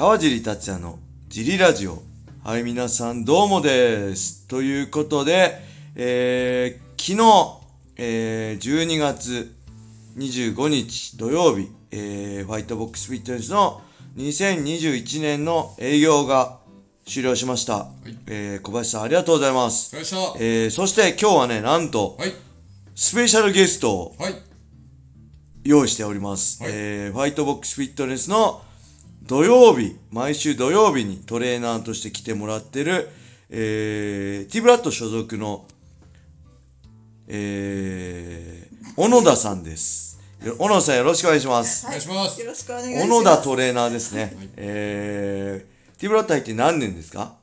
川尻達也のジリラジオ。はい、皆さんどうもです。ということで、えー、昨日、えー、12月25日土曜日、えー、ファイトボックスフィットネスの2021年の営業が終了しました。いえー、小林さんありがとうございます。まえー、そして今日はね、なんと、はい。スペシャルゲストをはい。用意しております。はいえーファイトボックスフィットネスの土曜日、毎週土曜日にトレーナーとして来てもらってる、えー、ティブラッド所属の、えー、小野田さんです。よ小野田さんよろしくお願いします。お願いしますよ。ろしくお願いします。小野田トレーナーですね。えー、ティブラッド入って何年ですか？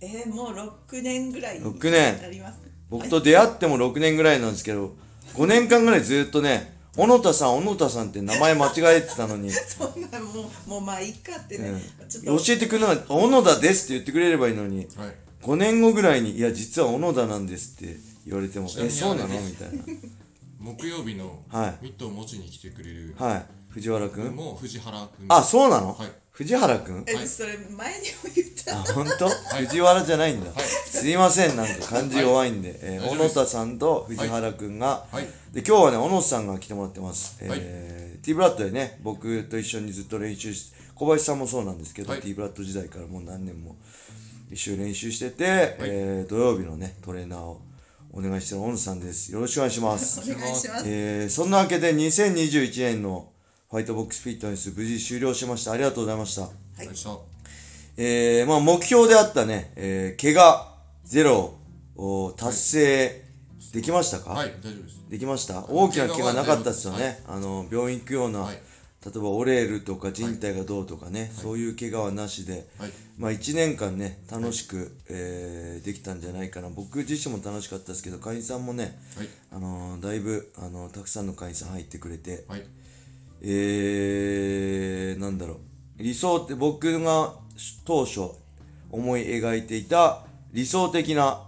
えー、もう六年ぐらい六年あります。僕と出会っても6年ぐらいなんですけど、5年間ぐらいずっとね、小野田さん、小野田さんって名前間違えてたのに、そんなもうもうまあいいかってね。ち教ょっと。えてくれなかった小野田ですって言ってくれればいいのに。はい。5年後ぐらいに「いや実は小野田なんです」って言われても「ちなみにえそうなの?」みたい 木曜日のはい。ミットを持ちに来てくれる。なはい藤原くんもう藤原君。あそうなの、はい。藤原くんえ、はい。それ前にも言った。あ本当、藤原じゃないんだ、すいませんなんか漢字弱いんで、えー小野田さんと藤原くんが、はい。で今日はね小野さんが来てもらってます、えーティーブラッドでね僕と一緒にずっと練習して小林さんもそうなんですけど、はい。ティーブラッド時代からもう何年も一緒に練習してて、えー土曜日のねトレーナーをお願いしてる小野さんです。よろしくお願いします。お願いします。えーそんなわけで2021年のファイトボックスフィットネス無事終了しました。ありがとうございました。お願い。えーまあ、目標であったね、えー怪我ゼロを達成できましたか、はい、大丈夫です。できました？大きな怪我なかったですよね、はい。あの病院行くような、はい。例えば折れるとか人体がどうとかね、そういう怪我はなしで、はい。まあ、1年間ね楽しく、えーできたんじゃないかな。僕自身も楽しかったですけど会員さんもね、はい。あのーだいぶあのたくさんの会員さん入ってくれて、はい。えー、なんだろう。理想って僕が当初思い描いていた理想的な、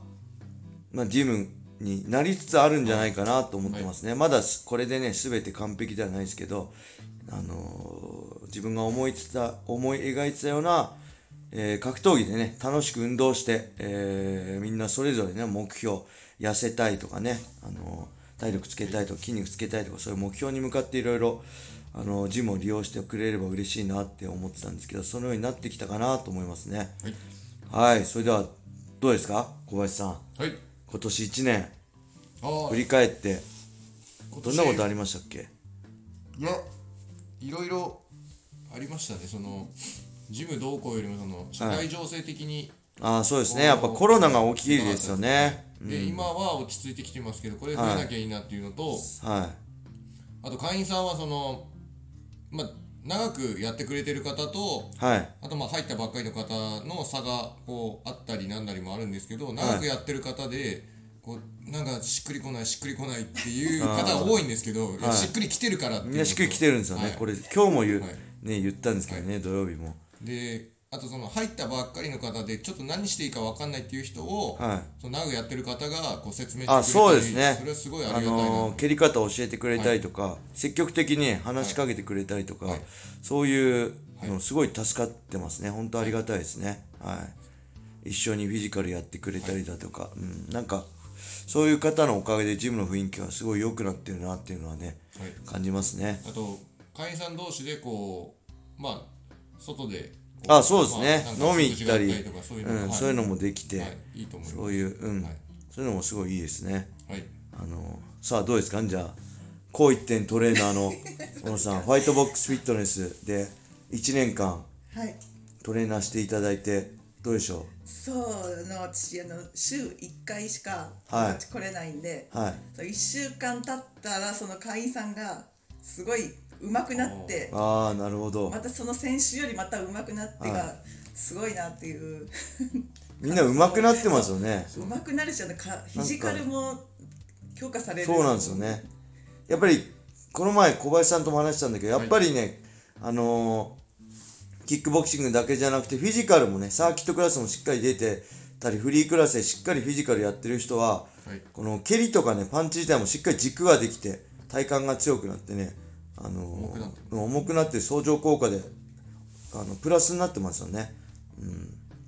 まあ、ジムになりつつあるんじゃないかなと思ってますね、まだすこれでね全て完璧ではないですけど、あのー自分が思いつた思い描いてたような、えー格闘技でね楽しく運動して、えーみんなそれぞれね目標痩せたいとかね、あのー体力つけたいとか筋肉つけたいとかそういう目標に向かっていろいろあのジムを利用してくれれば嬉しいなって思ってたんですけどそのようになってきたかなと思いますね。はい。はい。それではどうですか？小林さん。はい。今年1年。振、り返って今どんなことありりましたっけ？いや、いろいろありましたね。その、ジムどうこうよりも、その、社会情勢的に、ああそうですね。やっぱコロナが大きいですよね。で、今は落ち着いてきてますけど、これ増えなきゃいいなっていうのと、はあと会員さんはその、まあ、長くやってくれてる方と、いはい。あとまあ入ったばっかりの方の差がこうあったりなんなりもあるんですけど長くやってる方でこうなんかしっくりこないしっくりこないっていう方が多いんですけど、い。やしっくりきてるからってみんなしっくりきてるんですよね、はい。これ今日も言ね言ったんですけどね、土曜日も。であとその入ったばっかりの方でちょっと何していいか分かんないっていう人を、はい。その長くやってる方がこう説明してくれたりあそうですね。それはすごいありあがたいな、のー蹴り方を教えてくれたりとか、積極的に話しかけてくれたりとか、はい。そういうのすごい助かってますね。本当ありがたいですね。はい。一緒にフィジカルやってくれたりだとか、うん、なんかそういう方のおかげでジムの雰囲気がすごい良くなってるなっていうのはねはい。感じますね。あと会員さん同士でこうまあ外でこあそうですね。飲み行ったり。そういうのがうん、はい。そういうのもできて、そういう、うん。はい。そういうのもすごいいいですね。はい。あのさあどうですか？じゃあこう一点トレーナーの 小野さんファイトボックスフィットネスで1年間はい。トレーナーしていただいてどうでしょそうの私あの週一回しか来れないんで、うはい。そう一週間経ったらその会員さんがすごい上手くなって、ああなるほど。またその先週よりまた上手くなってはがすごいなっていう。みんな上手くなってますよね。上手くなるしあのか。フィジカルも強化される。そうなんですよね。やっぱりこの前小林さんとも話したんだけどやっぱりね、あのーキックボクシングだけじゃなくてフィジカルもねサーキットクラスもしっかり出てたりフリークラスでしっかりフィジカルやってる人ははい。この蹴りとかねパンチ自体もしっかり軸ができて体幹が強くなってね、あのー重くなって重くなって相乗効果であのプラスになってますよね。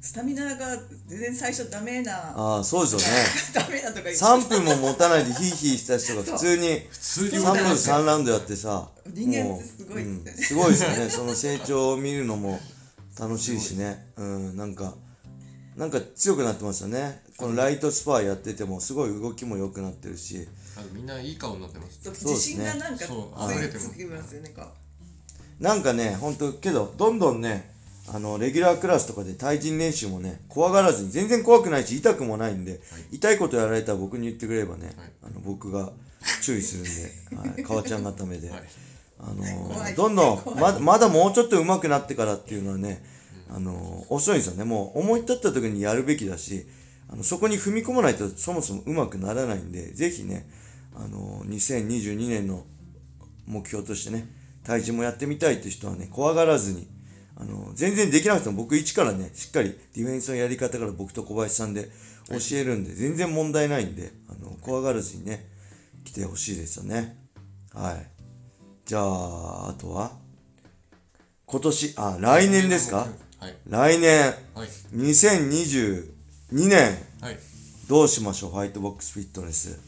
スタミナが全然最初ダメなああそうですよね。ダメなとか言って。3分も持たないでヒーヒーした人が 普通に普通に3分3ラウンドやってさ人間すごいうんですねすごいですよね。その成長を見るのも楽しいしね。うんなんかなんか強くなってますよね。このライトスパーやっててもすごい動きも良くなってるし。あのみんないい顔になってます。ちょっとそうですね自信がなんかつそう溢れてますいつきますよねなんかねほんとけどどんどんねあのレギュラークラスとかで対人練習もね怖がらずに全然怖くないし痛くもないんで、痛いことやられたら僕に言ってくれればね、はい。あの僕が注意するんで、はい、川ちゃんがためで、はい。あのーどんどんまだまだもうちょっと上手くなってからっていうのはね、あの遅いんですよね。もう思い立った時にやるべきだしあのそこに踏み込まないとそもそも上手くならないんでぜひね、あの2022年の目標としてね体重もやってみたいって人はね怖がらずにあの全然できなくても僕一からねしっかりディフェンスのやり方から僕と小林さんで教えるんで全然問題ないんであの怖がらずにね来てほしいですよね。はい。じゃああとは今年あ来年ですか？はい。来年はい。2022年はい。どうしましょう？ファイトボックスフィットネス。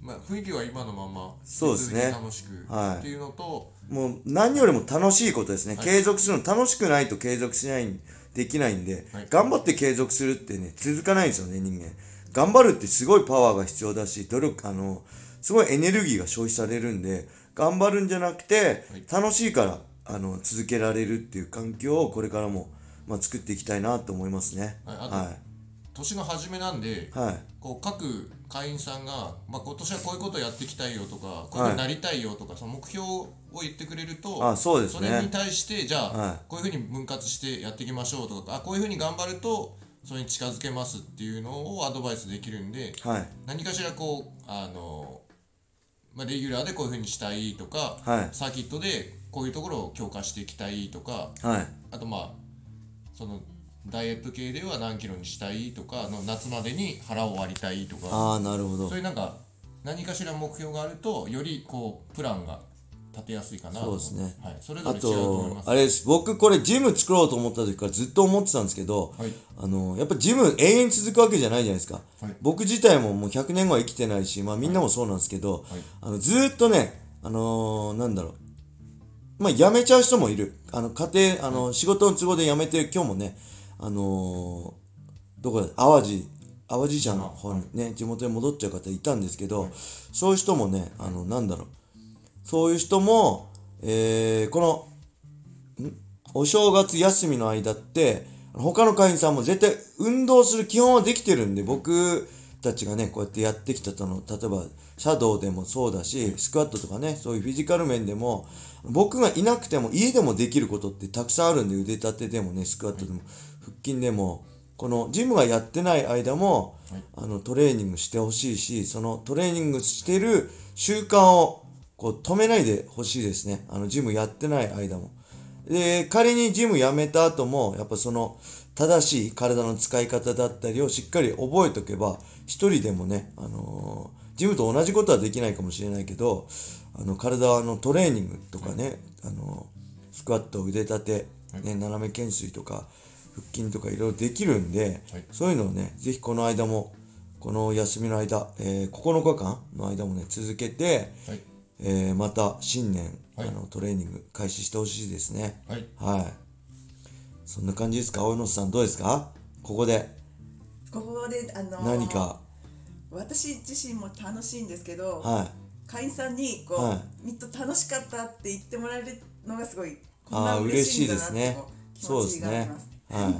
まあ雰囲気は今のままそうですね。楽しくはい。っていうのともう何よりも楽しいことですね、はい。継続するの楽しくないと継続しないできないんで、はい。頑張って継続するってね続かないんですよね人間。頑張るってすごいパワーが必要だし努力あのすごいエネルギーが消費されるんで頑張るんじゃなくて、楽しいからあの続けられるっていう環境をこれからも、まあ、作っていきたいなと思いますね。はいあとは年の初めなんでい、はい。こう各会員さんが、まあ、今年はこういうことやっていきたいよとかこういうふうになりたいよとか、その目標を言ってくれるとあそうですね。れに対してじゃあ、はい。こういうふうに分割してやっていきましょうとかあこういうふうに頑張るとそれに近づけますっていうのをアドバイスできるんではい。何かしらこうあの、まあ、レギュラーでこういうふうにしたいとか、はい。サーキットでこういうところを強化していきたいとかはい。あとまあそのダイエット系では何キロにしたいとかの夏までに腹を割りたいとか。ああなるほど。そういうなんか何かしら目標があるとよりこうプランが立てやすいかなとそうですね。はい、それぞあれ違うと思います。とあれです。僕これジム作ろうと思った時からずっと思ってたんですけど、はい。あのやっぱジム永遠に続くわけじゃないじゃないですか、はい。僕自体ももう100年後は生きてないし、まあ、みんなもそうなんですけど、あのずーっとねあのーなんだろう。まあ辞めちゃう人もいるあの家庭あの、仕事の都合で辞めて今日もねあのーどこだ淡路淡路社の方にね地元に戻っちゃう方いたんですけど、そういう人もねあのなんだろうそういう人も、えーこのん？お正月休みの間って他の会員さんも絶対運動する基本はできてるんで僕たちがねこうやってやってきたとの例えばシャドウでもそうだしスクワットとかねそういうフィジカル面でも僕がいなくても家でもできることってたくさんあるんで腕立てでもねスクワットでも腹筋でもこのジムがやってない間も、あのトレーニングしてほしいしそのトレーニングしてる習慣をこう止めないでほしいですね。あのジムやってない間もで仮にジム辞めた後もやっぱその正しい体の使い方だったりをしっかり覚えておけば一人でもね、あのージムと同じことはできないかもしれないけどあの体のトレーニングとかね、あのースクワット腕立て、ね、斜め懸垂とか腹筋とかいろいろできるんで、はい。そういうのをねぜひこの間もこの休みの間、えー9日間の間もね続けて、はいえーまた新年、はい。あのトレーニング開始してほしいですね。はい。はい。そんな感じですか？青野さんどうですか？ここで。ここであのー何か？私自身も楽しいんですけど、はい。会員さんにこう、はい。みっと楽しかったって言ってもらえるのがすごいこんあなあ嬉しいんだなってですねこう気そう持ちですね。があります。はい。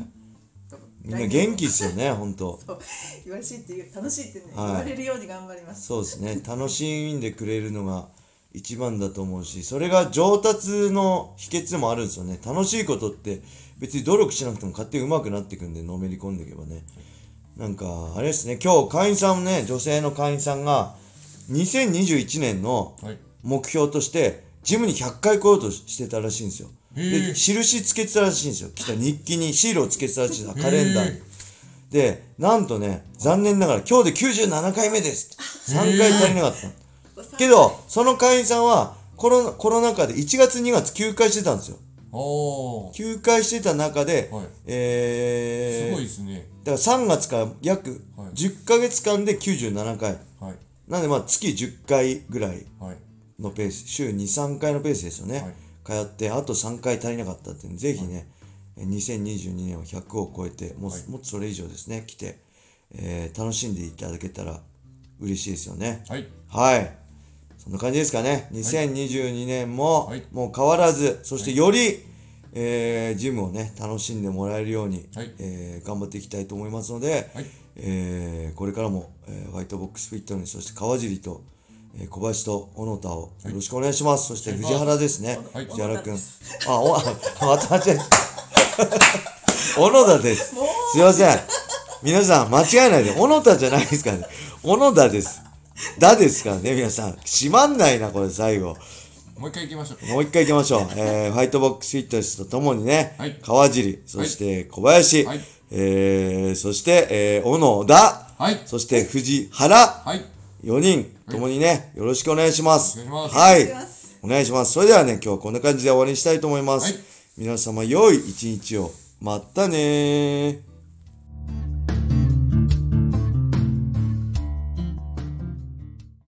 みんな元気ですよね本当。そう。言われしいっていう楽しいってね、はい。言われるように頑張ります。そうですね。楽しんでくれるのが一番だと思うしそれが上達の秘訣でもあるんですよね。楽しいことって別に努力しなくても勝手に上手くなっていくんでのめり込んでいけばね。なんかあれですね今日会員さんね女性の会員さんが2021年のはい。目標としてジムに100回来ようとしてたらしいんですよ。で印つけてたらしいんですよ。来た日記にシールをつけてたらしいんですカレンダーに。でなんとね残念ながら今日で97回目です。3回足りなかったけどその会員さんはコロナコロナ禍で1月2月休会してたんですよ。おー。休会してた中で、はい。えー、すごいですね。だから3月から約はい。10ヶ月間で97回。はい。なんでまあ月10回ぐらいはい。のペース、週2、3回のペースですよね。通って、あと3回足りなかったっていうのぜひね、え2022年は100を超えて、もう、はい。もっとそれ以上ですね、来て、えー楽しんでいただけたら嬉しいですよね。はい。はい。そんな感じですかね。2022年も、はいもう変わらず、そしてより、えージムをね、楽しんでもらえるように、はいえー頑張っていきたいと思いますので、はいえーこれからも、えーホワイトボックスフィットネス、そして川尻と、えー小林と小野田をよろしくお願いします。そして藤原ですね。はい藤原くん。あ、お、あまた間違えた。小野田です。すいません。皆さん、間違えないで。小野田じゃないですからね。小野田です。だですからね、皆さん。閉まんないな、これ、最後。もう一回行きましょうもう一回行きましょう。えー、ファイトボックスフィットネスとともにね、はい川尻、そして小林、はいえー、そして、えー、小野田、はいそして藤原、はい4人ともにね、よろしくお願いします。お願いしますはいお願いします。お願いします。それではね、今日はこんな感じで終わりにしたいと思います。はい皆様、良い一日を。またねー。